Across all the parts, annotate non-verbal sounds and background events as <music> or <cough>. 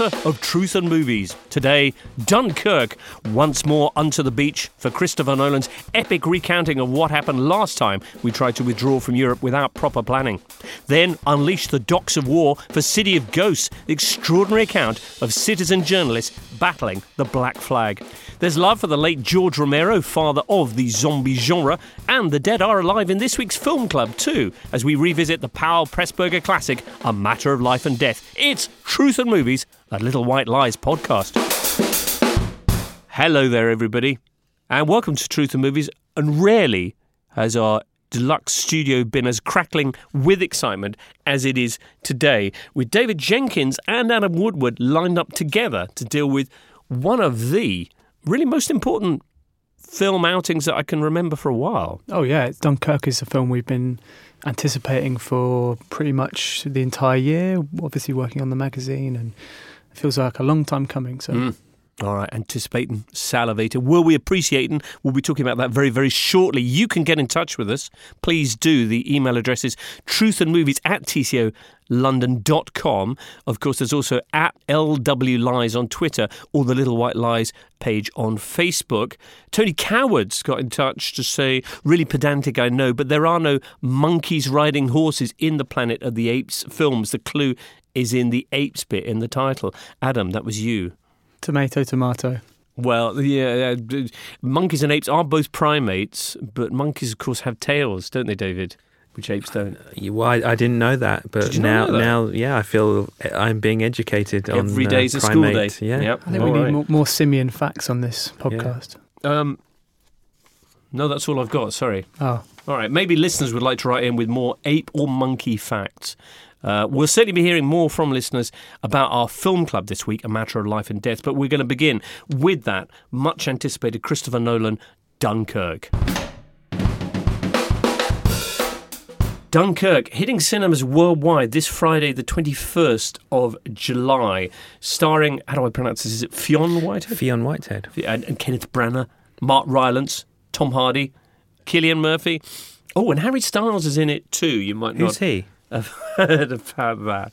Of truth and movies. Today, Dunkirk, once more onto the beach for Christopher Nolan's epic recounting of what happened last time we tried to withdraw from Europe without proper planning. Then, unleash the docks of war for City of Ghosts, the extraordinary account of citizen journalists battling the Black Flag. There's love for the late George Romero, father of the zombie genre, and the dead are alive in this week's film club too, as we revisit the Powell Pressburger classic, A Matter of Life and Death. It's Truth and Movies, a Little White Lies podcast. Hello there, everybody, and welcome to Truth and Movies. And rarely has our deluxe studio been as crackling with excitement as it is today, with David Jenkins and Adam Woodward lined up together to deal with one of the really most important film outings that I can remember for a while. Oh yeah, Dunkirk is a film we've been anticipating for pretty much the entire year. Obviously working on the magazine, and it feels like a long time coming. So. Mm. All right, anticipating, salivating. Will we appreciating? We'll be talking about that very, very shortly. You can get in touch with us. Please do. The email address is truthandmovies at tcolondon.com. Of course, there's also at LW Lies on Twitter or the Little White Lies page on Facebook. Tony Coward's got in touch to say, really pedantic, I know, but there are no monkeys riding horses in the Planet of the Apes films. The clue is in the apes bit in the title. Adam, that was you. Tomato, tomato. Well, yeah, uh, monkeys and apes are both primates, but monkeys, of course, have tails, don't they, David? Which apes don't. You- Well, I, I didn't know that, but Did you now, know that? now, yeah, I feel I'm being educated on Every uh, day's a school day. Yeah, Yep. I think All we need more, more simian facts on this podcast. Um, no, that's all I've got. Sorry. Oh, All right. Maybe listeners would like to write in with more ape or monkey facts. Uh, we'll certainly be hearing more from listeners about our film club this week, A Matter of Life and Death. But we're going to begin with that much anticipated Christopher Nolan Dunkirk. Dunkirk hitting cinemas worldwide this Friday, the 21st of July, starring, how do I pronounce this? Is it Fionn Whitehead? Fionn Whitehead. and, and Kenneth Branagh, Mark Rylance, Tom Hardy, Cillian Murphy. Oh, and Harry Styles is in it too. You might Who's not he? Have heard about that.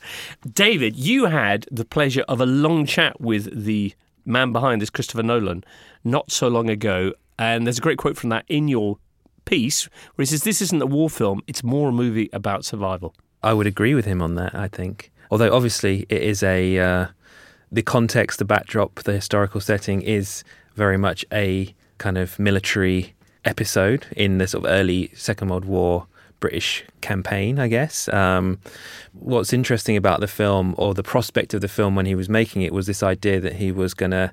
David, you had the pleasure of a long chat with the man behind this, Christopher Nolan, not so long ago. And there's a great quote from that in your piece where he says, This isn't a war film, it's more a movie about survival. I would agree with him on that. I think, although obviously it is a uh, the context, the backdrop, the historical setting is very much a kind of military episode in the sort of early Second World War British campaign, I guess. Um, what's interesting about the film, or the prospect of the film when he was making it, was this idea that he was going to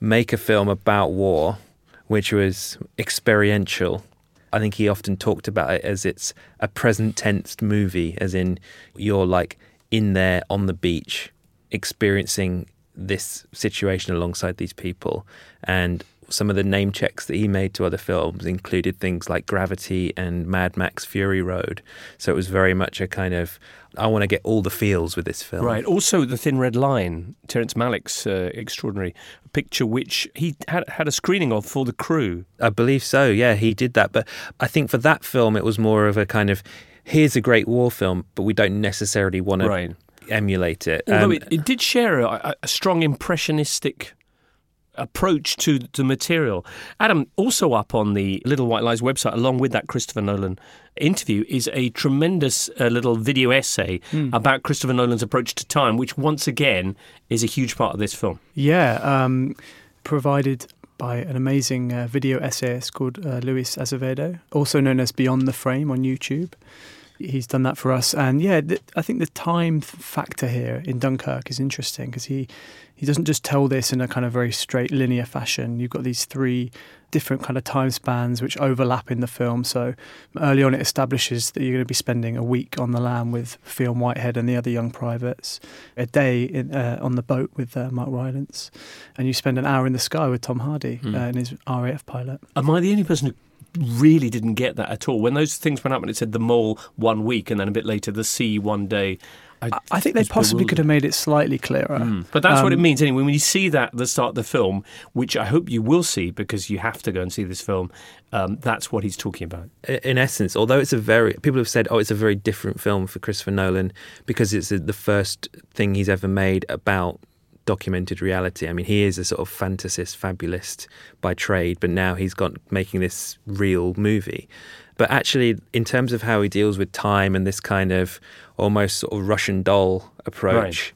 make a film about war, which was experiential. I think he often talked about it as it's a present tense movie, as in you're like in there on the beach, experiencing this situation alongside these people. And some of the name checks that he made to other films included things like Gravity and Mad Max Fury Road. So it was very much a kind of, I want to get all the feels with this film. Right. Also, The Thin Red Line, Terrence Malick's uh, extraordinary picture, which he had, had a screening of for the crew. I believe so. Yeah, he did that. But I think for that film, it was more of a kind of here's a great war film, but we don't necessarily want to Right. emulate it. Although Um, it, it did share a, a- a strong impressionistic approach to the material. Adam, also up on the Little White Lies website, along with that Christopher Nolan interview, is a tremendous uh, little video essay about Christopher Nolan's approach to time, which once again is a huge part of this film. Yeah, um, provided by an amazing uh, video essayist called uh, Luis Azevedo, also known as Beyond the Frame on YouTube. He's done that for us, and yeah, th- I think the time factor here in Dunkirk is interesting because he he doesn't just tell this in a kind of very straight linear fashion. You've got these three different kind of time spans which overlap in the film. So early on, it establishes that you're going to be spending a week on the land with Fionn Whitehead and the other young privates, a day in, uh, on the boat with uh, Mark Rylance, and you spend an hour in the sky with Tom Hardy uh, in his RAF pilot. Am I the only person who really didn't get that at all? When those things went up and it said the mole one week and then a bit later the sea one day. I think they possibly could have made it slightly clearer. But that's what it Um, means anyway. When you see that at the start of the film, which I hope you will see because you have to go and see this film, um, that's what he's talking about. In essence, although it's a very people have said, oh, it's a very different film for Christopher Nolan because it's the first thing he's ever made about documented reality. I mean, he is a sort of fantasist, fabulist by trade, but now he's got making this real movie. But actually, in terms of how he deals with time and this kind of almost sort of Russian doll approach.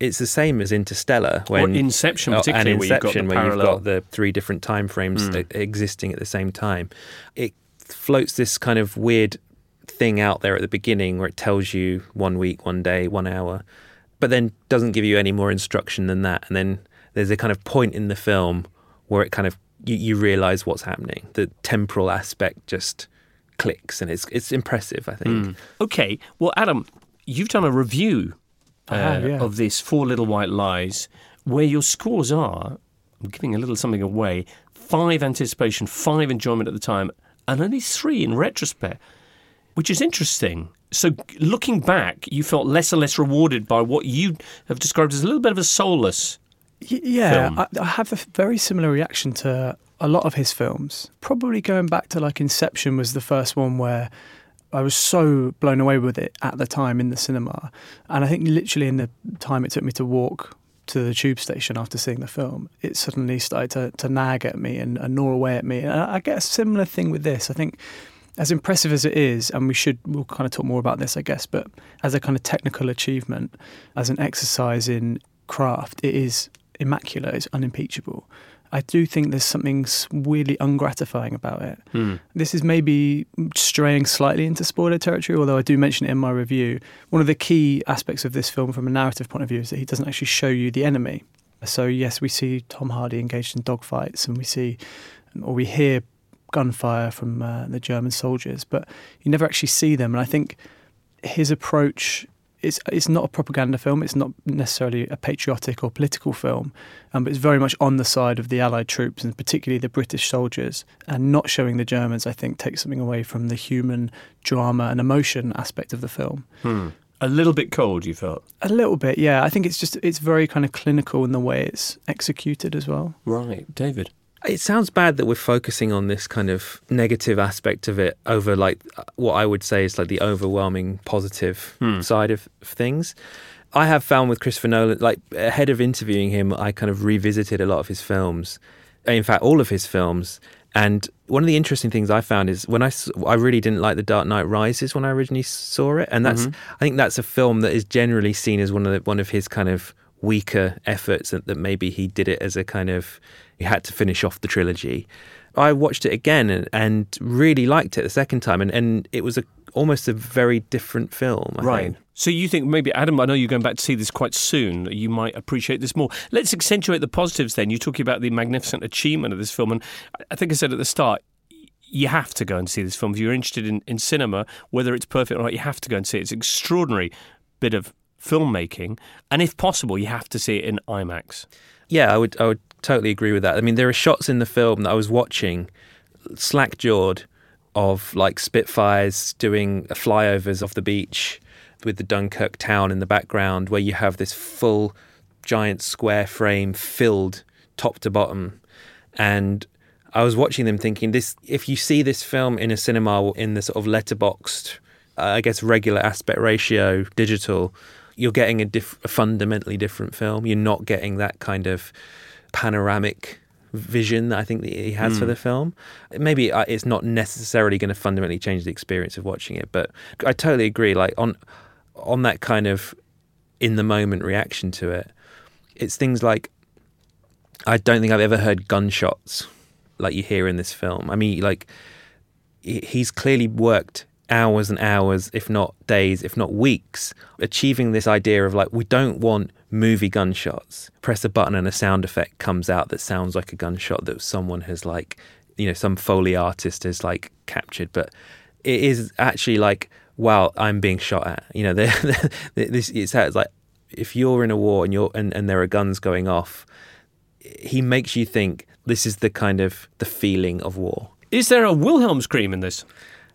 It's the same as Interstellar Or Inception oh, particularly, and where you've got the where you've got the three different time frames Mm. existing at the same time. It floats this kind of weird thing out there at the beginning where it tells you one week, one day, one hour, but then doesn't give you any more instruction than that. And then there's a kind of point in the film where it kind of you, you realize what's happening. The temporal aspect just clicks, and it's it's impressive. I think. Mm. Okay, well, Adam, you've done a review uh, have, yeah. of this Four Little White Lies, where your scores are. I'm giving a little something away. Five anticipation, five enjoyment at the time, and only three in retrospect, which is interesting. So, looking back, you felt less and less rewarded by what you have described as a little bit of a soulless. Y- Yeah. I, I have a very similar reaction to a lot of his films. Probably going back to like Inception was the first one where I was so blown away with it at the time in the cinema, and I think literally in the time it took me to walk to the tube station after seeing the film, it suddenly started to, to nag at me and, and gnaw away at me. And I, I get a similar thing with this. I think as impressive as it is, and we should we'll kind of talk more about this, I guess, but as a kind of technical achievement, as an exercise in craft, it is immaculate. It's unimpeachable. I do think there's something weirdly ungratifying about it. Hmm. This is maybe straying slightly into spoiler territory, although I do mention it in my review. One of the key aspects of this film, from a narrative point of view, is that he doesn't actually show you the enemy. So yes, we see Tom Hardy engaged in dogfights, and we see, or we hear gunfire from uh, the German soldiers, but you never actually see them. And I think his approach is it's not a propaganda film. It's not necessarily a patriotic or political film, um, but it's very much on the side of the Allied troops and particularly the British soldiers. And not showing the Germans, I think, takes something away from the human drama and emotion aspect of the film. A little bit cold, you felt. A little bit, yeah. I think it's just it's very kind of clinical in the way it's executed as well. Right, David. It sounds bad that we're focusing on this kind of negative aspect of it over like what I would say is like the overwhelming positive hmm. side of, things. I have found with Christopher Nolan, like ahead of interviewing him, I kind of revisited a lot of his films. In fact, all of his films. And one of the interesting things I found is when I, I really didn't like The Dark Knight Rises when I originally saw it, and that's mm-hmm. I think that's a film that is generally seen as one of the, one of his kind of weaker efforts that, that maybe he did it as a kind of he had to finish off the trilogy. I watched it again and, and really liked it the second time, and, and it was a almost a very different film. I Right. think. So you think maybe Adam? I know you're going back to see this quite soon. You might appreciate this more. Let's accentuate the positives. Then you're talking about the magnificent achievement of this film, and I- I think I said at the start. You have to go and see this film if you're interested in, in cinema, whether it's perfect or not. You have to go and see it. It's an extraordinary bit of filmmaking, and if possible, you have to see it in IMAX. Yeah, I would I would totally agree with that. I mean, there are shots in the film that I was watching, slack jawed, of like Spitfires doing flyovers off the beach with the Dunkirk town in the background, where you have this full giant square frame filled top to bottom, and I was watching them thinking this. If you see this film in a cinema in the sort of letterboxed, uh, I guess regular aspect ratio digital, you're getting a, diff- a fundamentally different film. You're not getting that kind of panoramic vision that I think that he has for the film. Maybe uh, it's not necessarily going to fundamentally change the experience of watching it, but I totally agree. Like on on that kind of in the moment reaction to it, it's things like I don't think I've ever heard gunshots like you hear in this film. I mean, like he's clearly worked hours and hours, if not days, if not weeks, achieving this idea of like, we don't want movie gunshots. Press a button and a sound effect comes out that sounds like a gunshot that someone has like, you know, some Foley artist has like captured. But it is actually like, wow, I'm being shot at. You know, <laughs> this it's like if you're in a war and you're and, and there are guns going off, he makes you think this is the kind of the feeling of war. Is there a Wilhelm scream in this?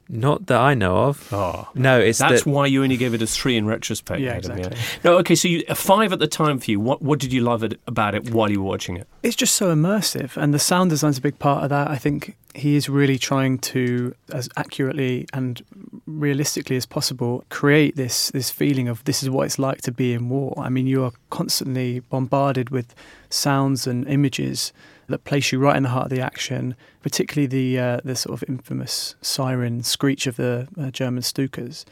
Not that I know of. Oh. No, it's That's that why you only gave it a three in retrospect. Yeah, Adam, exactly. No, okay, so you, a five at the time for you. What what did you love it, about it while you were watching it? It's just so immersive, and the sound design's a big part of that. I think he is really trying to, as accurately and realistically as possible, create this this feeling of this is what it's like to be in war. I mean, you are constantly bombarded with sounds and images that place you right in the heart of the action. Particularly the uh, the sort of infamous siren screech of the uh, German Stukas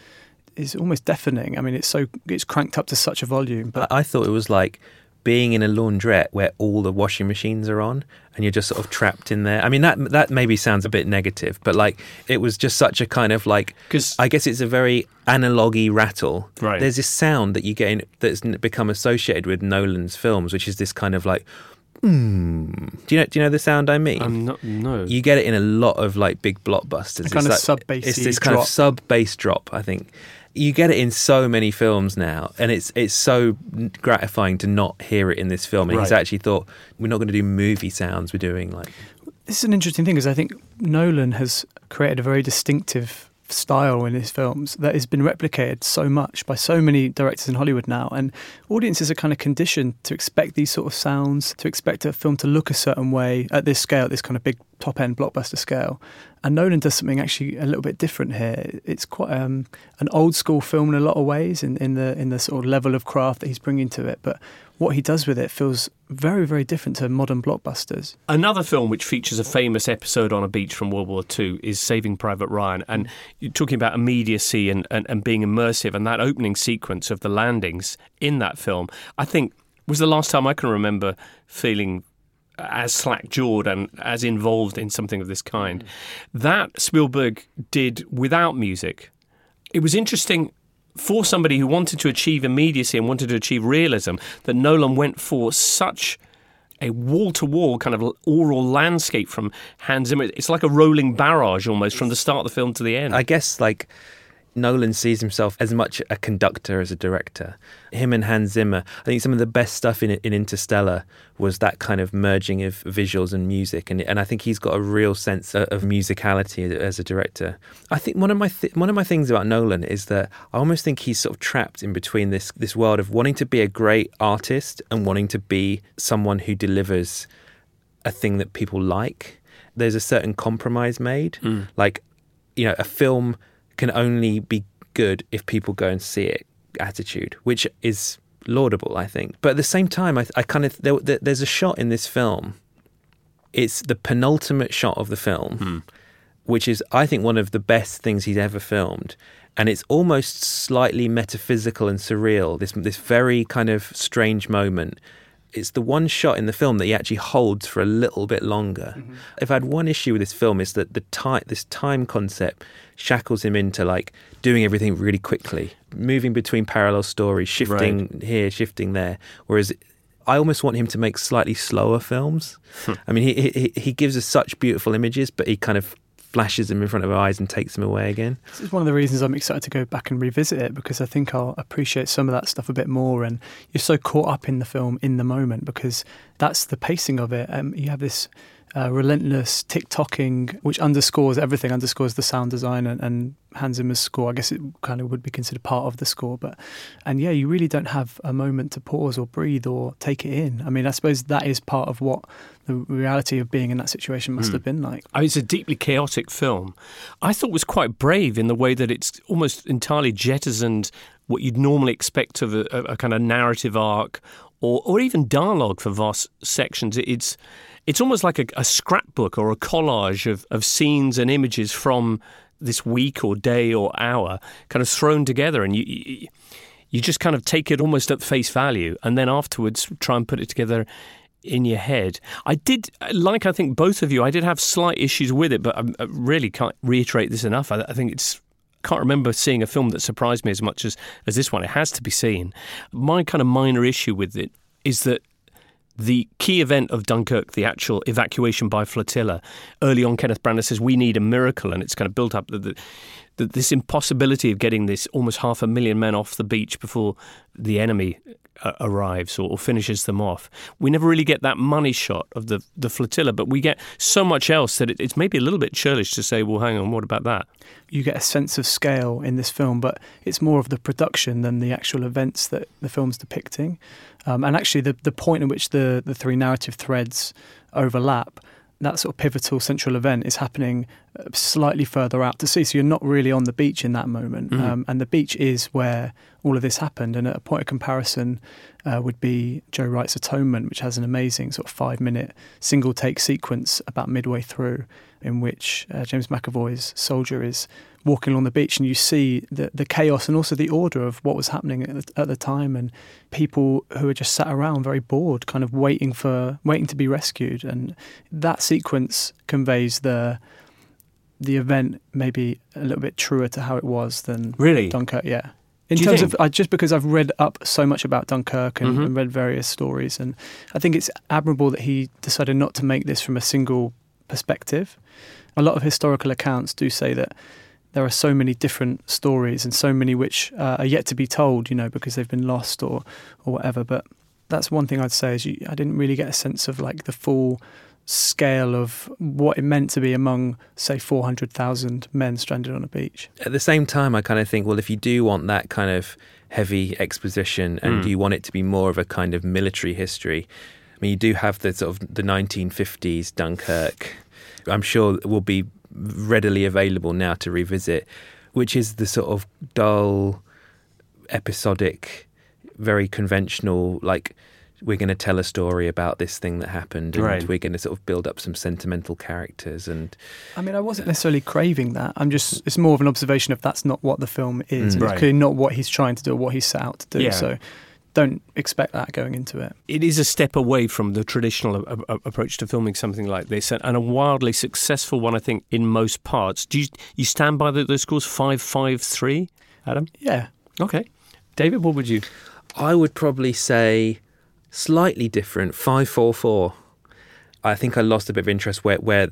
is almost deafening. I mean, it's so it's cranked up to such a volume, but I I thought it was like being in a laundrette where all the washing machines are on and you're just sort of trapped in there. I mean that that maybe sounds a bit negative, but like it was just such a kind of like because I guess it's a very analogy rattle. Right. There's this sound that you get in that's become associated with Nolan's films, which is this kind of like mm. Do you know do you know the sound I mean? I'm not. No. you get it in a lot of like big blockbusters. A kind It's of like- sub-bassy It's this kind drop. of sub bass drop. I think you get it in so many films now, and it's it's so gratifying to not hear it in this film. And he's actually thought we're not going to do movie sounds. We're doing like This is an interesting thing because I think Nolan has created a very distinctive style in his films that has been replicated so much by so many directors in Hollywood now. And audiences are kind of conditioned to expect these sort of sounds, to expect a film to look a certain way at this scale, at this kind of big top end blockbuster scale. And Nolan does something actually a little bit different here. It's quite um, an old school film in a lot of ways in, in the in the sort of level of craft that he's bringing to it. But what he does with it feels very, very different to modern blockbusters. Another film which features a famous episode on a beach from World War II is Saving Private Ryan. And you're talking about immediacy and, and, and being immersive, and that opening sequence of the landings in that film, I think was the last time I can remember feeling as slack jawed and as involved in something of this kind. Mm. That Spielberg did without music. It was interesting for somebody who wanted to achieve immediacy and wanted to achieve realism that Nolan went for such a wall to wall kind of oral landscape from Hans Zimmer. It's like a rolling barrage almost from the start of the film to the end. I guess like Nolan sees himself as much a conductor as a director. Him and Hans Zimmer, I think some of the best stuff in in Interstellar was that kind of merging of visuals and music, and and I think he's got a real sense of, of musicality as a director. I think one of my th- one of my things about Nolan is that I almost think he's sort of trapped in between this this world of wanting to be a great artist and wanting to be someone who delivers a thing that people like. There's a certain compromise made, mm. like you know, a film can only be good if people go and see it. Attitude, which is laudable, I think. But at the same time, I, I kind of there, there, there's a shot in this film. It's the penultimate shot of the film, hmm. which is, I think, one of the best things he's ever filmed. And it's almost slightly metaphysical and surreal. This this very kind of strange moment. It's the one shot in the film that he actually holds for a little bit longer. Mm-hmm. If I had one issue with this film, is that the time this time concept shackles him into like doing everything really quickly, moving between parallel stories, shifting here, shifting there. Whereas I almost want him to make slightly slower films. Hmm. I mean, he, he he gives us such beautiful images, but he kind of flashes them in front of our eyes and takes them away again. This is one of the reasons I'm excited to go back and revisit it because I think I'll appreciate some of that stuff a bit more. And you're so caught up in the film in the moment because that's the pacing of it. Um, you have this uh, relentless tick tocking, which underscores everything, underscores the sound design and, and Hans Zimmer's score. I guess it kind of would be considered part of the score, but and yeah, you really don't have a moment to pause or breathe or take it in. I mean, I suppose that is part of what the reality of being in that situation must have been like. I mean, it's a deeply chaotic film. I thought was quite brave in the way that it's almost entirely jettisoned what you'd normally expect of a, a, a kind of narrative arc or or even dialogue for vast sections. It's it's almost like a, a scrapbook or a collage of, of scenes and images from this week or day or hour, kind of thrown together, and you, you you just kind of take it almost at face value, and then afterwards try and put it together in your head. I did, like I think both of you, I did have slight issues with it, but I, really can't reiterate this enough. I, I think it's can't remember seeing a film that surprised me as much as, as this one. It has to be seen. My kind of minor issue with it is that the key event of Dunkirk, the actual evacuation by flotilla, early on, Kenneth Branagh says we need a miracle, and it's kind of built up that this impossibility of getting this almost half a million men off the beach before the enemy uh, arrives or, or, finishes them off. We never really get that money shot of the, the flotilla, but we get so much else that it, it's maybe a little bit churlish to say, well, hang on, what about that? You get a sense of scale in this film, but it's more of the production than the actual events that the film's depicting. Um, and actually, the, the point at which the, the three narrative threads overlap that sort of pivotal central event is happening uh, slightly further out to sea. So you're not really on the beach in that moment. Mm. Um, and the beach is where all of this happened. And a point of comparison uh, would be Joe Wright's Atonement, which has an amazing sort of five minute single take sequence about midway through, in which uh, James McAvoy's soldier is walking along the beach and you see the, the chaos and also the order of what was happening at the, at the time and people who are just sat around very bored kind of waiting for waiting to be rescued. And that sequence conveys the the event maybe a little bit truer to how it was than really? Dunkirk yeah. In terms of uh, just because I've read up so much about Dunkirk and, mm-hmm. and read various stories and I think it's admirable that he decided not to make this from a single perspective a lot of historical accounts do say that there are so many different stories and so many which uh, are yet to be told, you know, because they've been lost or or whatever. But that's one thing I'd say is you, I didn't really get a sense of like the full scale of what it meant to be among, say, 400,000 men stranded on a beach. At the same time, I kind of think, well, if you do want that kind of heavy exposition and mm. you want it to be more of a kind of military history, I mean, you do have the sort of the 1950s Dunkirk. I'm sure will be readily available now to revisit, which is the sort of dull, episodic, very conventional, like we're going to tell a story about this thing that happened and right. we're going to sort of build up some sentimental characters and i mean i wasn't necessarily craving that i'm just it's more of an observation of that's not what the film is mm. it's clearly not what he's trying to do or what he's set out to do yeah. so don't expect that going into it. It is a step away from the traditional a- a- approach to filming something like this, and, and, a wildly successful one, I think, in most parts. Do you, you stand by the, the scores five five three, Adam? Yeah. Okay, David, what would you? I would probably say slightly different, five four four. I think I lost a bit of interest where, where,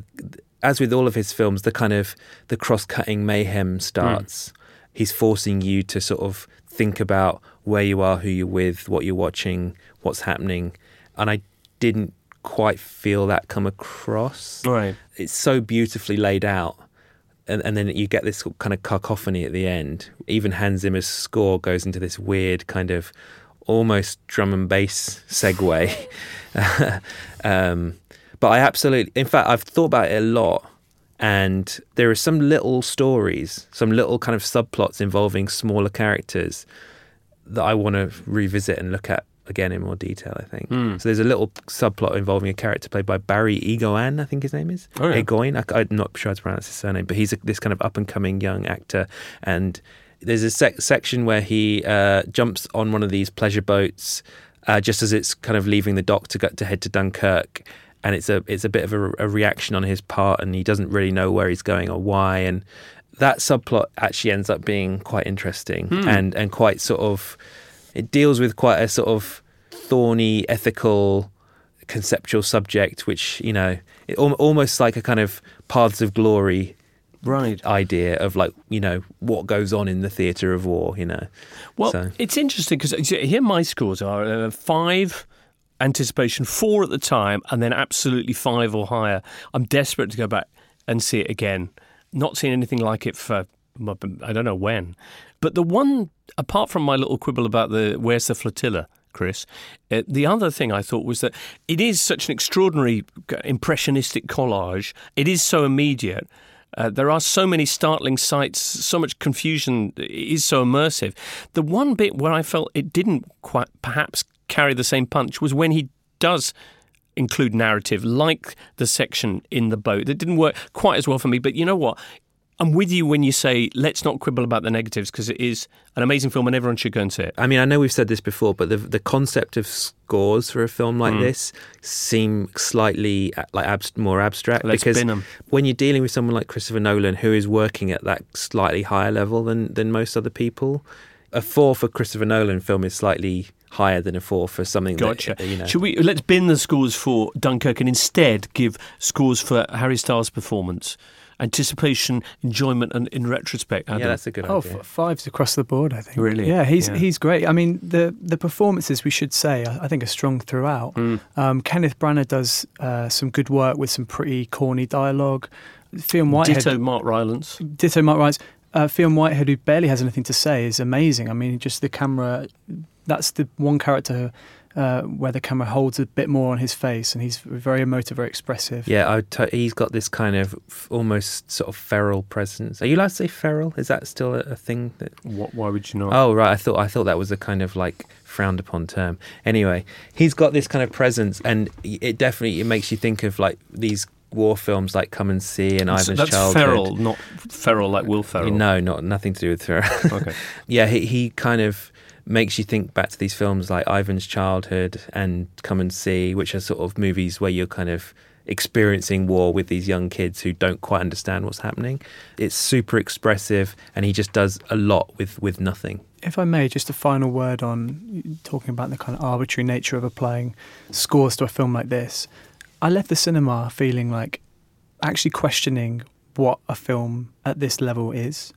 as with all of his films, the kind of the cross-cutting mayhem starts. Mm. He's forcing you to sort of think about where you are, who you're with, what you're watching, what's happening. And I didn't quite feel that come across. Right. It's so beautifully laid out. And, and then you get this kind of cacophony at the end. Even Hans Zimmer's score goes into this weird kind of almost drum and bass segue. <laughs> <laughs> um, but I absolutely, in fact, I've thought about it a lot. And there are some little stories, some little kind of subplots involving smaller characters that I want to revisit and look at again in more detail. I think mm. so. There's a little subplot involving a character played by Barry Keoghan, I think his name is oh, yeah. Egoin. I, am not sure how to pronounce his surname, but he's a, this kind of up and coming young actor, and there's a sec- section where he uh, jumps on one of these pleasure boats uh, just as it's kind of leaving the dock to get to head to Dunkirk. And it's a it's a bit of a, a reaction on his part, and he doesn't really know where he's going or why. And that subplot actually ends up being quite interesting hmm. and and quite sort of it deals with quite a sort of thorny ethical conceptual subject which you know it, almost like a kind of paths of glory right idea of like you know what goes on in the theater of war you know well so. it's interesting because here my scores are uh, five anticipation four at the time and then absolutely five or higher i'm desperate to go back and see it again not seen anything like it for I don't know when. But the one, apart from my little quibble about the where's the flotilla, Chris, uh, the other thing I thought was that it is such an extraordinary impressionistic collage. It is so immediate. Uh, there are so many startling sights, so much confusion. It is so immersive. The one bit where I felt it didn't quite perhaps carry the same punch was when he does include narrative, like the section in the boat. That didn't work quite as well for me, but you know what? I'm with you when you say let's not quibble about the negatives because it is an amazing film and everyone should go and see it. I mean, I know we've said this before, but the the concept of scores for a film like Mm. this seem slightly uh, like abs- more abstract Let's because when you're dealing with someone like Christopher Nolan, who is working at that slightly higher level than than most other people, a four for Christopher Nolan film is slightly higher than a four for something. Gotcha. That, you know, Should we let's bin the scores for Dunkirk and instead give scores for Harry Styles' performance, anticipation, enjoyment, and in retrospect? yeah, that's a good Oh, idea. f- fives across the board. I think. Really? Yeah, he's Yeah. he's great. I mean, the the performances we should say I, I think are strong throughout. Mm. Um, Kenneth Branagh does uh, some good work with some pretty corny dialogue. Fionn Whitehead, Ditto Mark Rylance. Ditto Mark Rylance. Uh, Fionn Whitehead, who barely has anything to say, is amazing. I mean, just the camera. That's the one character uh, where the camera holds a bit more on his face, and he's very emotive, very expressive. Yeah, I would t- he's got this kind of f- almost sort of feral presence. Are you allowed to say feral? Is that still a, a thing? That What, why would you not? Oh right, I thought I thought that was a kind of like frowned upon term. Anyway, he's got this kind of presence, and it definitely it makes you think of like these war films like Come and See and So Ivan's that's Childhood. feral, not feral like Will Ferrell. No, not nothing to do with feral. <laughs> Okay. yeah, he he kind of makes you think back to these films like Ivan's Childhood and Come and See, which are sort of movies where you're kind of experiencing war with these young kids who don't quite understand what's happening. It's super expressive, and he just does a lot with with nothing. If I may, just a final word on talking about the kind of arbitrary nature of applying scores to a film like this. I left the cinema feeling like actually questioning what a film at this level is.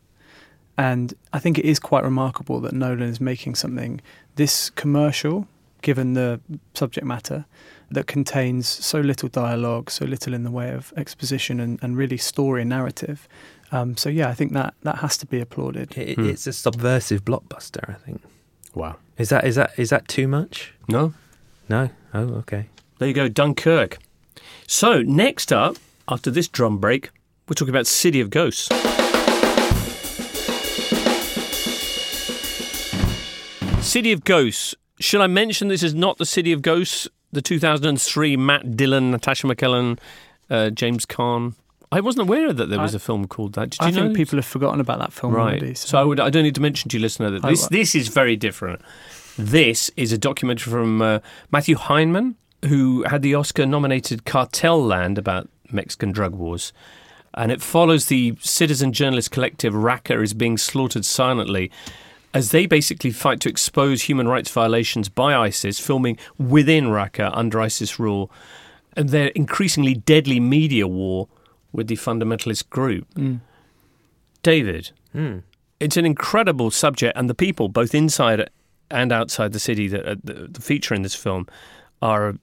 And I think it is quite remarkable that Nolan is making something this commercial, given the subject matter, that contains so little dialogue, so little in the way of exposition and, and really story and narrative. Um, so yeah, I think that that has to be applauded. It, Hmm. It's a subversive blockbuster, I think. Wow. Is that is that is that too much? No? No. Oh, okay. There you go, Dunkirk. So, next up, after this drum break, we're talking about City of Ghosts. City of Ghosts. Should I mention this is not the City of Ghosts, the 2003 Matt Dillon, Natasha McElhone, uh, James Caan? I wasn't aware that there was I- a film called that. Did you I know? think people have forgotten about that film right. already. So I would. I don't need to mention to you, listener, that I- this this is very different. This is a documentary from uh, Matthew Heineman, who had the Oscar-nominated Cartel Land about Mexican drug wars, and it follows the citizen journalist collective Raqqa is being slaughtered silently. As they basically fight to expose human rights violations by ISIS, filming within Raqqa under ISIS rule, and their increasingly deadly media war with the fundamentalist group. Mm. David, Hmm. it's an incredible subject, and the people, both inside and outside the city, that, uh, that feature in this film are uh,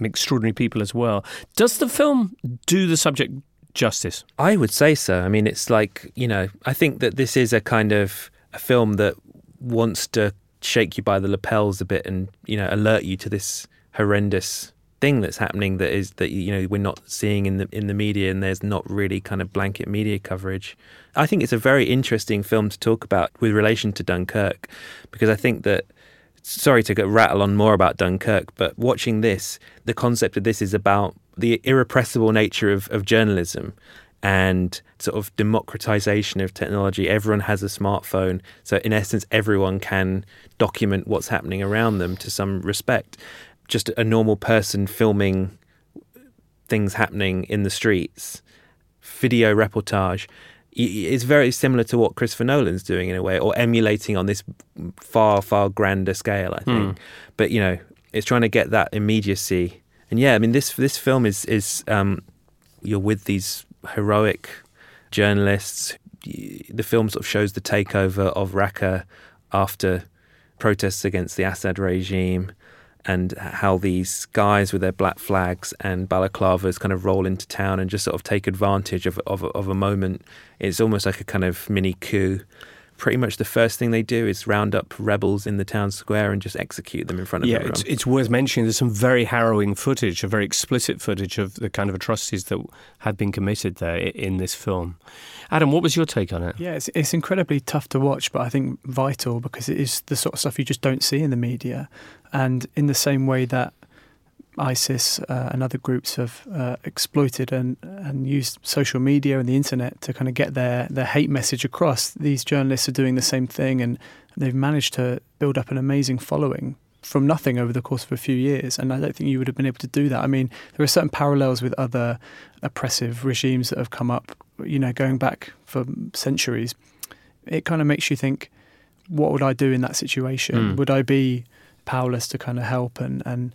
extraordinary people as well. Does the film do the subject justice? I would say so. I mean, it's like you know, I think that this is a kind of a film that wants to shake you by the lapels a bit and you know alert you to this horrendous thing that's happening that is that you know we're not seeing in the in the media and there's not really kind of blanket media coverage. I think it's a very interesting film to talk about with relation to Dunkirk because I think that sorry to rattle on more about Dunkirk, but watching this, the concept of this is about the irrepressible nature of, of journalism and sort of democratization of technology. Everyone has a smartphone. So, in essence, everyone can document what's happening around them to some respect. Just a normal person filming things happening in the streets, video reportage. It's very similar to what Christopher Nolan's doing in a way, or emulating on this far, far grander scale, I think. But you know, it's trying to get that immediacy. And yeah, I mean, this this film is is um, you're with these heroic journalists. The film sort of shows the takeover of Raqqa after protests against the Assad regime, and how these guys with their black flags and balaclavas kind of roll into town and just sort of take advantage of of, of a moment. It's almost like a kind of mini coup. Pretty much the first thing they do is round up rebels in the town square and just execute them in front of yeah, everyone. it's, it's worth mentioning there's some very harrowing footage, a very explicit footage of the kind of atrocities that had been committed there in this film. Adam, what was your take on it? Yeah, it's, it's incredibly tough to watch, but I think vital because it is the sort of stuff you just don't see in the media. And in the same way that ISIS uh, and other groups have uh, exploited and, and used social media and the internet to kind of get their, their hate message across, these journalists are doing the same thing and they've managed to build up an amazing following from nothing over the course of a few years. And I don't think you would have been able to do that. I mean, there are certain parallels with other oppressive regimes that have come up, you know, going back for centuries. It kind of makes you think, what would I do in that situation? Mm. Would I be powerless to kind of help? And, and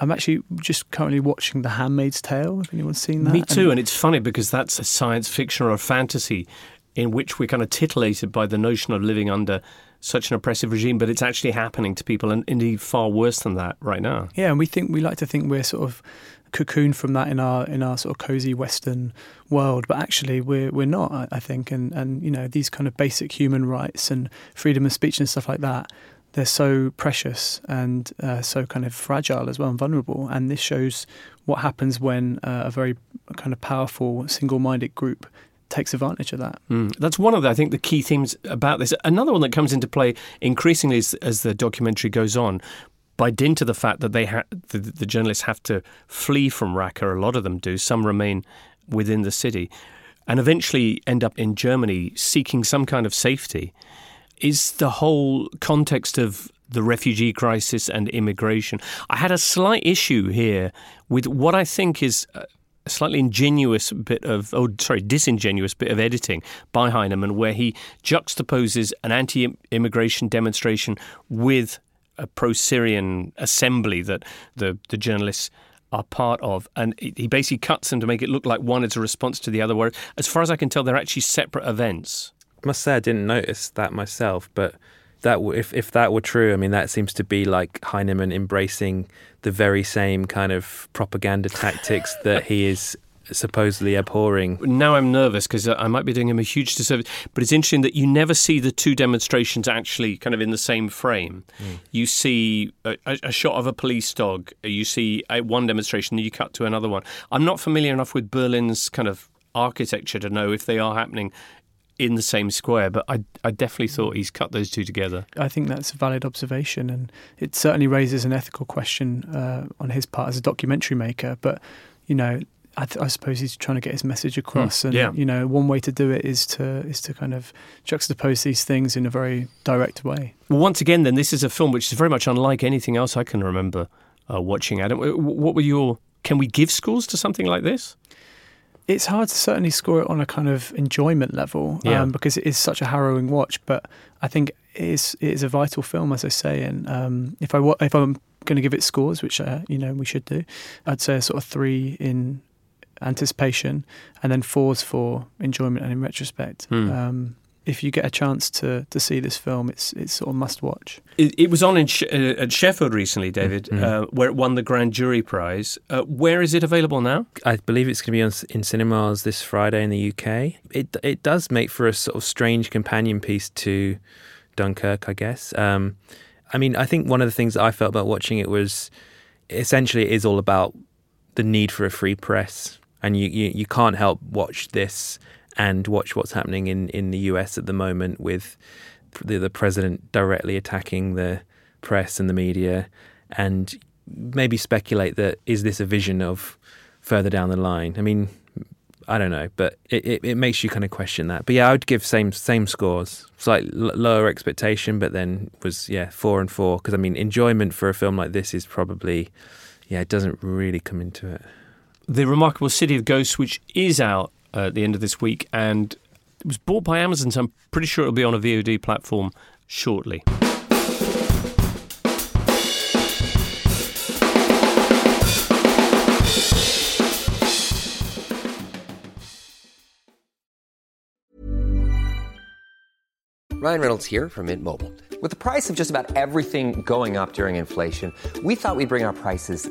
I'm actually just currently watching The Handmaid's Tale. If anyone's seen that, Me too, and it's funny because that's a science fiction or a fantasy in which we're kind of titillated by the notion of living under such an oppressive regime, but it's actually happening to people, and indeed far worse than that right now. Yeah, and we think we like to think we're sort of cocooned from that in our in our sort of cozy Western world, but actually we're we're not. I, I think, and and you know these kind of basic human rights and freedom of speech and stuff like that. They're so precious and uh, so kind of fragile as well and vulnerable. And this shows what happens when uh, a very kind of powerful, single-minded group takes advantage of that. Mm. That's one of the, I think, the key themes about this. Another one that comes into play increasingly as, as the documentary goes on, by dint of the fact that they ha- the, the journalists have to flee from Raqqa. A lot of them do. Some remain within the city, and eventually end up in Germany seeking some kind of safety. Is the whole context of the refugee crisis and immigration? I had a slight issue here with what I think is. A slightly ingenuous bit of, oh, sorry, disingenuous bit of editing by Heineman, where he juxtaposes an anti-immigration demonstration with a pro-Syrian assembly that the the journalists are part of, and he basically cuts them to make it look like one is a response to the other. Where, as far as I can tell, they're actually separate events. I must say I didn't notice that myself, but that if if that were true, I mean that seems to be like Heineman embracing the very same kind of propaganda tactics that he is supposedly abhorring. Now I'm nervous because uh, I might be doing him a huge disservice. But it's interesting that you never see the two demonstrations actually kind of in the same frame. Mm. You see a, a, a shot of a police dog. You see a, one demonstration, then you cut to another one. I'm not familiar enough with Berlin's kind of architecture to know if they are happening in the same square. But I, I definitely thought he's cut those two together. I think that's a valid observation, and it certainly raises an ethical question uh, on his part as a documentary maker. But you know, I, th- I suppose he's trying to get his message across, and yeah. you know, one way to do it is to is to kind of juxtapose these things in a very direct way. Well, once again, then this is a film which is very much unlike anything else I can remember uh, watching. Adam, what were your? Can we give scores to something like this? It's hard to certainly score it on a kind of enjoyment level Yeah. um, because it is such a harrowing watch. But I think it is it is a vital film, as I say. And um, if I if I'm going to give it scores, which uh, you know we should do, I'd say a sort of three in anticipation, and then fours for enjoyment and in retrospect. Hmm. Um, if you get a chance to to see this film, it's it's sort of must watch. It, it was on in Sh- uh, at Sheffield recently, David, Mhm. uh, where it won the Grand Jury Prize. Uh, where is it available now? I believe it's going to be on, in cinemas this Friday in the UK. It it does make for a sort of strange companion piece to Dunkirk, I guess. Um, I mean, I think one of the things that I felt about watching it was essentially it is all about the need for a free press, and you you, you can't help watch this and watch what's happening in, in the US at the moment with the, the president directly attacking the press and the media, and maybe speculate that is this a vision of further down the line? I mean, I don't know, but it, it, it makes you kind of question that. But yeah, I would give same same scores, slightly lower expectation, but then was yeah four and four because I mean enjoyment for a film like this is probably yeah it doesn't really come into it. The Remarkable City of Ghosts, which is out uh, at the end of this week, and it was bought by Amazon, so I'm pretty sure it'll be on a VOD platform shortly. Ryan Reynolds here from Mint Mobile. With the price of just about everything going up during inflation, we thought we'd bring our prices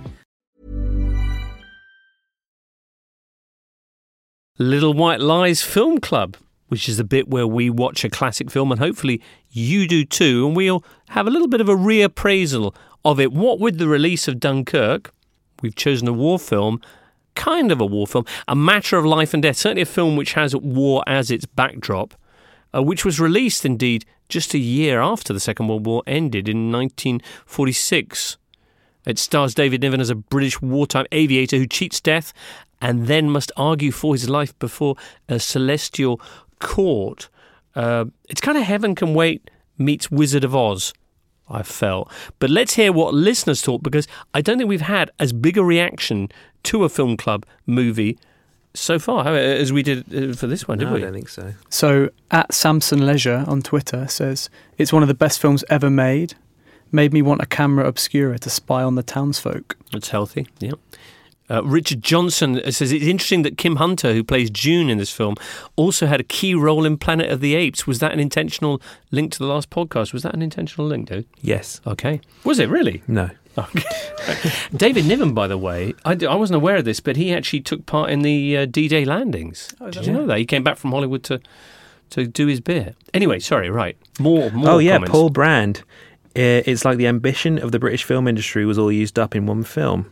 Little White Lies Film Club, which is the bit where we watch a classic film, and hopefully you do too, and we'll have a little bit of a reappraisal of it. What with the release of Dunkirk, we've chosen a war film, kind of a war film, a matter of life and death, certainly a film which has war as its backdrop, uh, which was released indeed just a year after the Second World War ended in 1946. It stars David Niven as a British wartime aviator who cheats death and then must argue for his life before a celestial court. Uh, it's kind of Heaven Can Wait meets Wizard of Oz, I felt. But let's hear what listeners thought because I don't think we've had as big a reaction to a film club movie so far as we did uh, for this one, did No, I we? don't think so. So at Samson Leisure on Twitter says it's one of the best films ever made. Made me want a camera obscura to spy on the townsfolk. It's healthy, yeah. Uh, Richard Johnson says it's interesting that Kim Hunter, who plays June in this film, also had a key role in Planet of the Apes. Was that an intentional link to the last podcast? Was that an intentional link, dude? Yes. Okay. Was it really? No. Okay. <laughs> David Niven, by the way, I wasn't aware of this, but he actually took part in the uh, D-Day landings. Did you know that? He came back from Hollywood to to do his bit. Anyway, sorry, right. More, more oh yeah, comments. Paul Brand. Uh, It's like the ambition of the British film industry was all used up in one film.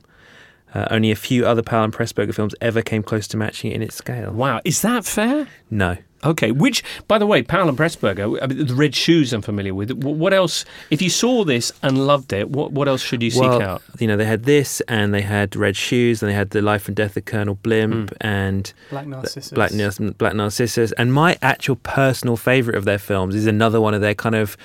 Uh, only a few other Powell and Pressburger films ever came close to matching it in its scale. Wow, is that fair? No. Okay, which, by the way, Powell and Pressburger, I mean, the red shoes I'm familiar with. What else, if you saw this and loved it, what, what else should you seek out? you know, they had this, and they had Red Shoes, and they had the Life and Death of Colonel Blimp, and Black Narcissus. Black, Black Narcissus. And my actual personal favourite of their films is another one of their kind of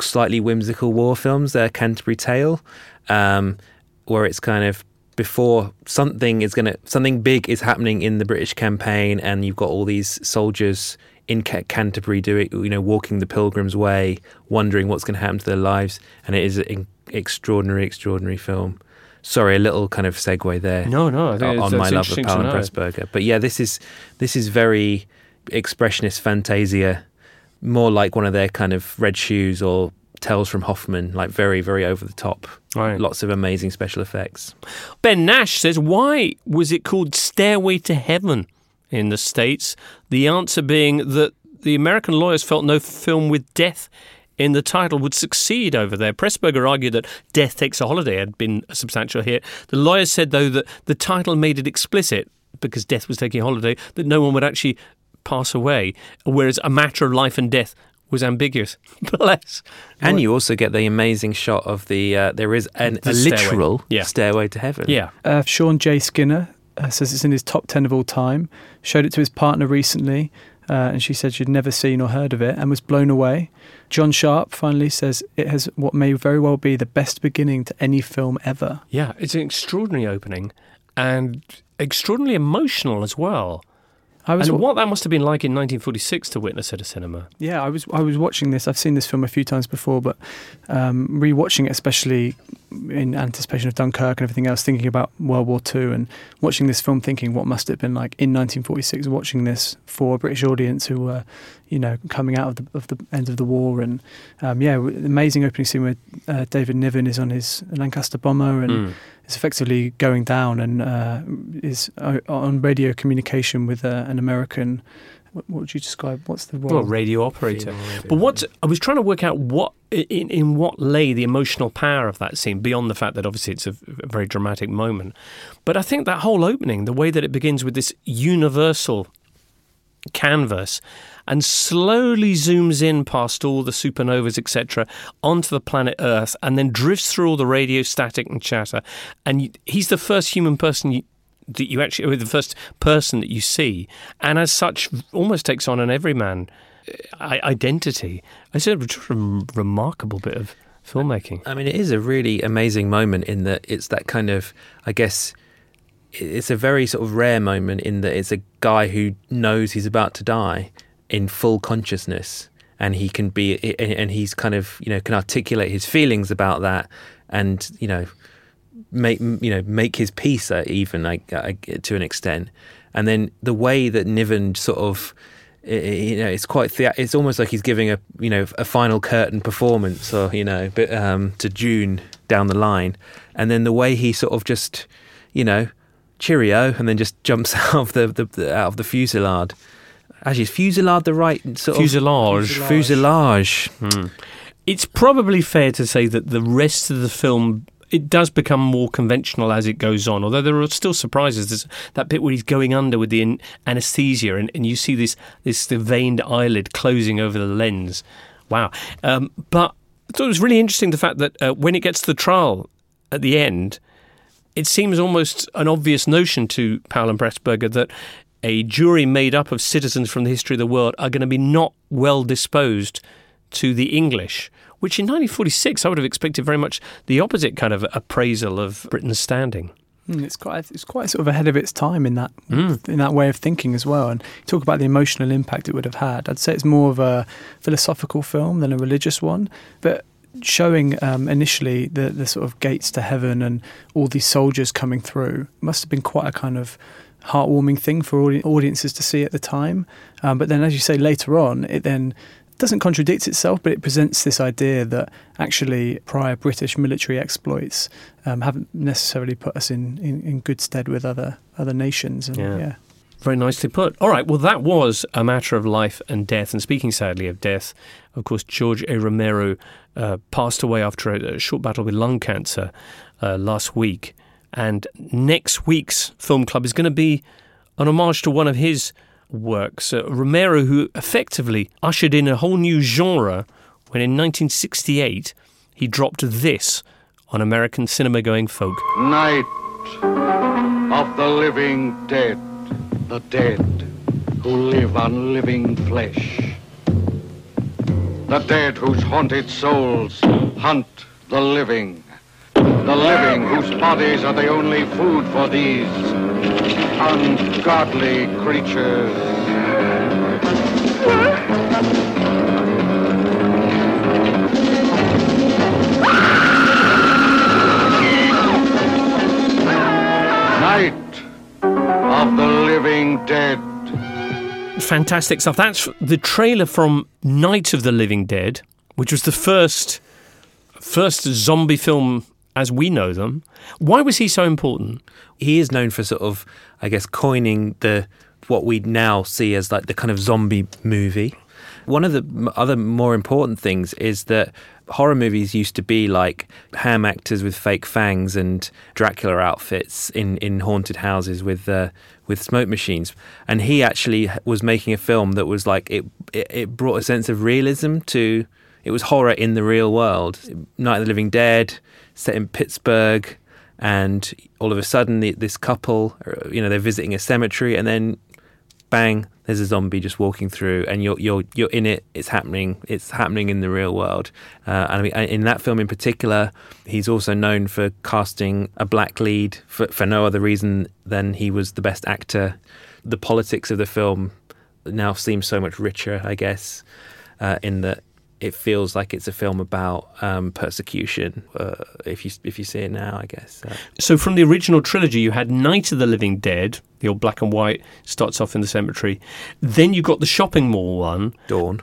slightly whimsical war films, their Canterbury Tale, um, where it's kind of before something is going to something big is happening in the British campaign, and you've got all these soldiers in Canterbury doing, you know, walking the Pilgrim's Way, wondering what's going to happen to their lives, and it is an extraordinary, extraordinary film. Sorry, a little kind of segue there No, no, I think on my love of to and. Pressburger. But yeah, this is this is very expressionist fantasia, more like one of their kind of Red Shoes or Tales from Hoffmann, like very very over the top. Right. Lots of amazing special effects. Ben Nash says, why was it called Stairway to Heaven in the States? The answer being that the American lawyers felt no film with death in the title would succeed over there. Pressburger argued that Death Takes a Holiday had been a substantial hit. The lawyers said, though, that the title made it explicit, because death was taking a holiday, that no one would actually pass away, whereas A Matter of Life and Death was ambiguous. <laughs> Bless. And you also get the amazing shot of the uh, there is an, The a stairway. literal Yeah. stairway to heaven. Yeah. Uh, Sean J. Skinner uh, says it's in his top 10 of all time. Showed it to his partner recently, uh, and she said she'd never seen or heard of it and was blown away. John Sharp finally says it has what may very well be the best beginning to any film ever. Yeah, it's an extraordinary opening and extraordinarily emotional as well. I was and what that must have been like in 1946 to witness at a cinema. Yeah, I was I was watching this. I've seen this film a few times before, but um, rewatching it, especially in anticipation of Dunkirk and everything else, thinking about World War II and watching this film, thinking what must it have been like in 1946, watching this for a British audience who were, you know, coming out of the, of the end of the war. And um, yeah, amazing opening scene where uh, David Niven is on his Lancaster bomber and mm. is effectively going down and uh, is uh, on radio communication with uh, an American what, what would you describe? What's the role? Well, radio operator. Radio. But what I was trying to work out what in, in what lay the emotional power of that scene beyond the fact that obviously it's a, a very dramatic moment. But I think that whole opening, the way that it begins with this universal canvas and slowly zooms in past all the supernovas, etc., onto the planet Earth, and then drifts through all the radio static and chatter. And he's the first human person you, that you actually, the first person that you see, and as such, almost takes on an everyman uh, identity. It's a remarkable bit of filmmaking. I mean, it is a really amazing moment in that it's that kind of, I guess, it's a very sort of rare moment in that it's a guy who knows he's about to die in full consciousness and he can be and he's kind of you know can articulate his feelings about that and you know make you know make his peace uh, even like to an extent, and then the way that Niven sort of you know it's quite thea- it's almost like he's giving a you know a final curtain performance or you know but um, to June down the line, and then the way he sort of just you know cheerio and then just <laughs> jumps out of the, the, the out of the fuselage. Actually, is fuselage the right sort fuselage. of fuselage? Fuselage. Hmm. It's probably fair to say that the rest of the film it does become more conventional as it goes on, although there are still surprises. There's that bit where he's going under with the anesthesia, and, and you see this this the veined eyelid closing over the lens. Wow! Um, but I thought it was really interesting the fact that uh, when it gets to the trial at the end, it seems almost an obvious notion to Powell and Pressburger that a jury made up of citizens from the history of the world are going to be not well disposed to the English which in 1946 I would have expected very much the opposite kind of appraisal of Britain's standing. Mm, it's quite it's quite sort of ahead of its time in that mm. in that way of thinking as well. And talk about the emotional impact it would have had. I'd say it's more of a philosophical film than a religious one, but showing um, initially the the sort of gates to heaven and all these soldiers coming through must have been quite a kind of heartwarming thing for audiences to see at the time. Um, but then, as you say later on, it then doesn't contradict itself, but it presents this idea that actually prior British military exploits um, haven't necessarily put us in, in, in, good stead with other other nations. And, yeah. yeah. Very nicely put. All right, well, that was a matter of life and death. And speaking sadly of death, of course, George A. Romero uh, passed away after a, a, short battle with lung cancer uh, last week. And next week's film club is going to be an homage to one of his works. Uh, Romero, who effectively ushered in a whole new genre when in 1968 he dropped this on American cinema going folk. Night of the living dead, the dead who live on living flesh. The dead whose haunted souls hunt the living. The living whose bodies are the only food for these ungodly creatures. Night of the Living Dead. Fantastic stuff. That's the trailer from Night of the Living Dead, which was the first first zombie film as we know them. Why was he so important? He is known for sort of, I guess, coining the what we now see as like the kind of zombie movie. One of the other more important things is that horror movies used to be like ham actors with fake fangs and Dracula outfits in, in haunted houses with uh, with smoke machines. And he actually was making a film that was like it, it, it brought a sense of realism to it was horror in the real world. Night of the Living Dead, set in Pittsburgh, and all of a sudden the, this couple, uh, you know, they're visiting a cemetery, and then bang, there's a zombie just walking through, and you're you're you're in it. It's happening. It's happening in the real world. Uh, and I mean, in that film in particular, he's also known for casting a black lead for, for no other reason than he was the best actor. The politics of the film now seems so much richer, I guess, uh, in that it feels like it's a film about um, persecution. Uh, if you if you see it now, I guess. Uh, So from the original trilogy, you had Night of the Living Dead, the old black and white, starts off in the cemetery. Then you got the shopping mall one, Dawn.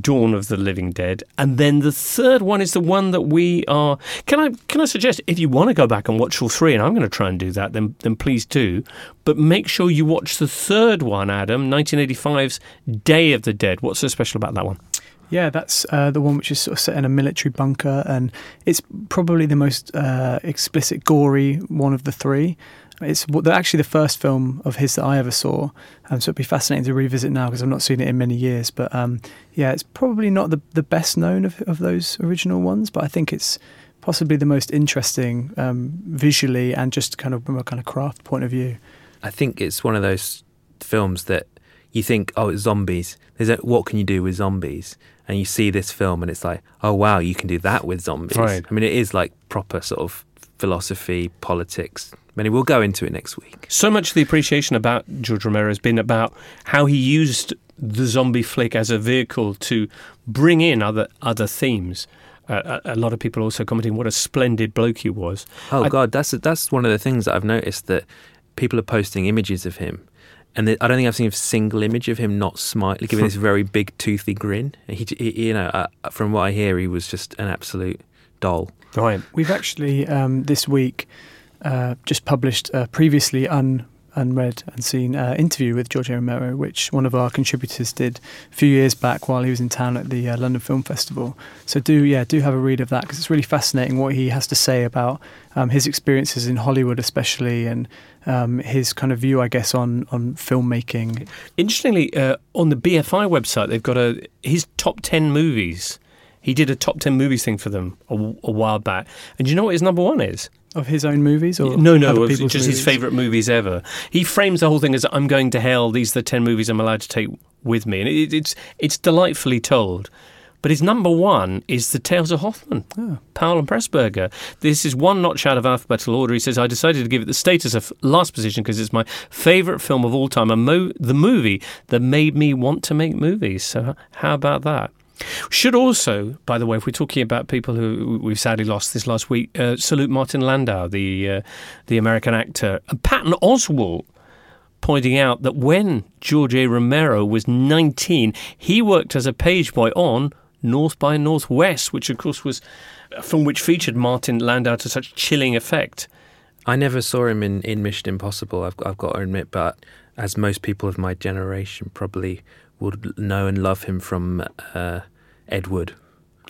Dawn of the Living Dead, and then the third one is the one that we are. Can I can I suggest if you want to go back and watch all three, and I'm going to try and do that, then then please do. But make sure you watch the third one, Adam, 1985's Day of the Dead. What's so special about that one? Yeah, that's uh, the one which is sort of set in a military bunker, and it's probably the most uh, explicit, gory one of the three. It's actually the first film of his that I ever saw, um, so it'd be fascinating to revisit now because I've not seen it in many years. But um, yeah, it's probably not the, the best known of, of those original ones, but I think it's possibly the most interesting um, visually and just kind of from a kind of craft point of view. I think it's one of those films that you think, oh, it's zombies. There's a, what can you do with zombies? And you see this film, and it's like, oh wow, you can do that with zombies. Right. I mean, it is like proper sort of philosophy, politics. I mean, we'll go into it next week. So much of the appreciation about George Romero has been about how he used the zombie flick as a vehicle to bring in other other themes. Uh, a, a lot of people also commenting what a splendid bloke he was. Oh I- God, that's that's one of the things that I've noticed that people are posting images of him, and I don't think I've seen a single image of him not smiling, giving this very big toothy grin. He, he you know, uh, from what I hear, he was just an absolute doll. Right. We've actually um, this week uh, just published a previously un, unread and seen uh, interview with George Romero, which one of our contributors did a few years back while he was in town at the uh, London Film Festival. So do yeah do have a read of that because it's really fascinating what he has to say about um, his experiences in Hollywood, especially, and um, his kind of view, I guess, on on filmmaking. Interestingly, uh, on the BFI website, they've got a his top ten movies. He did a top ten movies thing for them a, a while back, and do you know what his number one is? Of his own movies, or no, no, other of people's just his favourite movies ever. He frames the whole thing as "I'm going to hell. These are the ten movies I'm allowed to take with me," and it, it's it's delightfully told. But his number one is The Tales of Hoffmann, Powell and Pressburger. This is one notch out of alphabetical order. He says, I decided to give it the status of last position because it's my favourite film of all time, a mo- the movie that made me want to make movies. So, how about that? Should also, by the way, if we're talking about people who we've sadly lost this last week, uh, salute Martin Landau, the uh, the American actor, and Patton Oswalt, pointing out that when George A. Romero was 19, he worked as a page boy on North by Northwest, which of course was a film which featured Martin Landau to such chilling effect. I never saw him in, in Mission Impossible. I've, I've got to admit, but as most people of my generation probably would know and love him from uh, Ed Wood.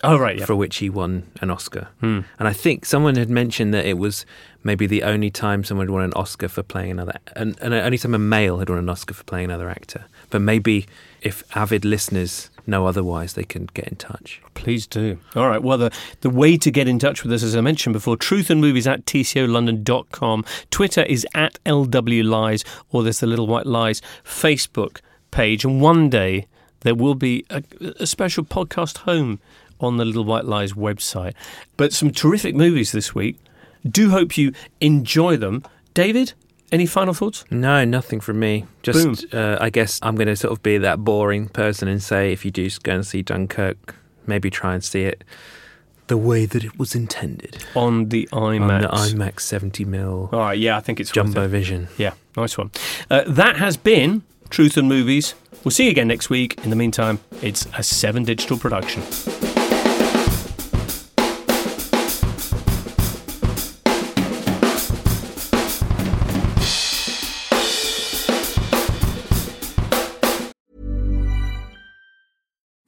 Oh, right, yeah. For which he won an Oscar. Hmm. And I think someone had mentioned that it was maybe the only time someone had won an Oscar for playing another, and, and only time a male had won an Oscar for playing another actor. But maybe if avid listeners know otherwise, they can get in touch. Please do. All right. Well, the, the way to get in touch with us, as I mentioned before, truth and movies at tcolondon.com. Twitter is at LW Lies, or there's the Little White Lies Facebook page. And one day there will be a, a special podcast home on the Little White Lies website. But some terrific movies this week. Do hope you enjoy them. David, any final thoughts? No, nothing from me. Just, uh, I guess I'm going to sort of be that boring person and say if you do go and see Dunkirk, maybe try and see it the way that it was intended. On the IMAX. On the IMAX 70 mil. All right, yeah, I think it's worth Jumbo it. Vision. Yeah, nice one. Uh, that has been Truth and Movies. We'll see you again next week. In the meantime, it's a Seven Digital production.